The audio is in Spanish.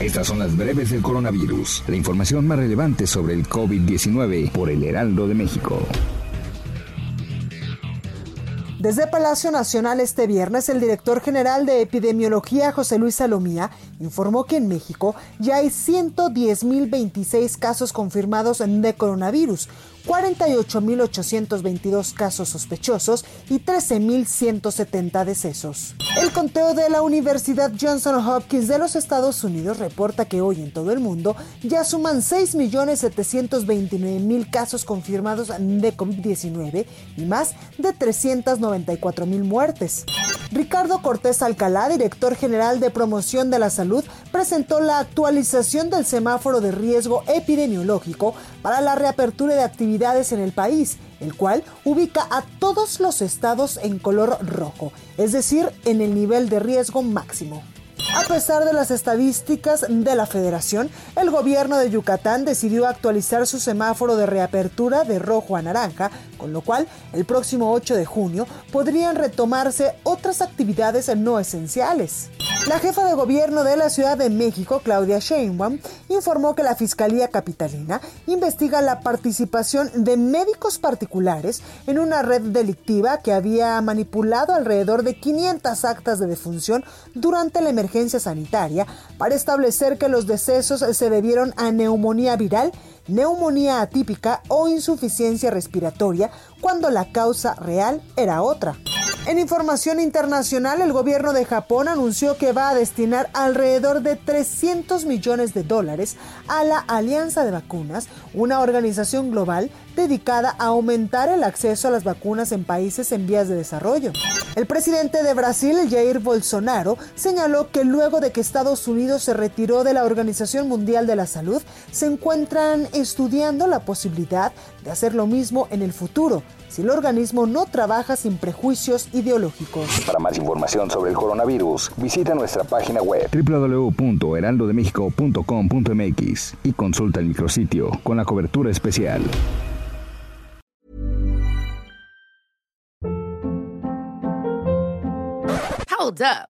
Estas son las breves del coronavirus, la información más relevante sobre el COVID-19 por el Heraldo de México. Desde Palacio Nacional este viernes, el director general de epidemiología, José Luis Salomía, informó que en México ya hay 110.026 casos confirmados de coronavirus, 48.822 casos sospechosos y 13.170 decesos. El conteo de la Universidad Johnson Hopkins de los Estados Unidos reporta que hoy en todo el mundo ya suman 6.729.000 casos confirmados de COVID-19 y más de 394.000 muertes. Ricardo Cortés Alcalá, director general de promoción de la salud, presentó la actualización del semáforo de riesgo epidemiológico para la reapertura de actividades en el país, el cual ubica a todos los estados en color rojo, es decir, en el nivel de riesgo máximo. A pesar de las estadísticas de la federación, el gobierno de Yucatán decidió actualizar su semáforo de reapertura de rojo a naranja, con lo cual el próximo 8 de junio podrían retomarse otras actividades no esenciales. La jefa de gobierno de la Ciudad de México, Claudia Sheinbaum, informó que la Fiscalía Capitalina investiga la participación de médicos particulares en una red delictiva que había manipulado alrededor de 500 actas de defunción durante la emergencia sanitaria para establecer que los decesos se debieron a neumonía viral neumonía atípica o insuficiencia respiratoria cuando la causa real era otra. En información internacional, el gobierno de Japón anunció que va a destinar alrededor de 300 millones de dólares a la Alianza de Vacunas, una organización global dedicada a aumentar el acceso a las vacunas en países en vías de desarrollo. El presidente de Brasil, Jair Bolsonaro, señaló que luego de que Estados Unidos se retiró de la Organización Mundial de la Salud, se encuentran estudiando la posibilidad de hacer lo mismo en el futuro, si el organismo no trabaja sin prejuicios ideológicos. Para más información sobre el coronavirus, visita nuestra página web www.heraldodemexico.com.mx y consulta el micrositio con la cobertura especial. Hold up.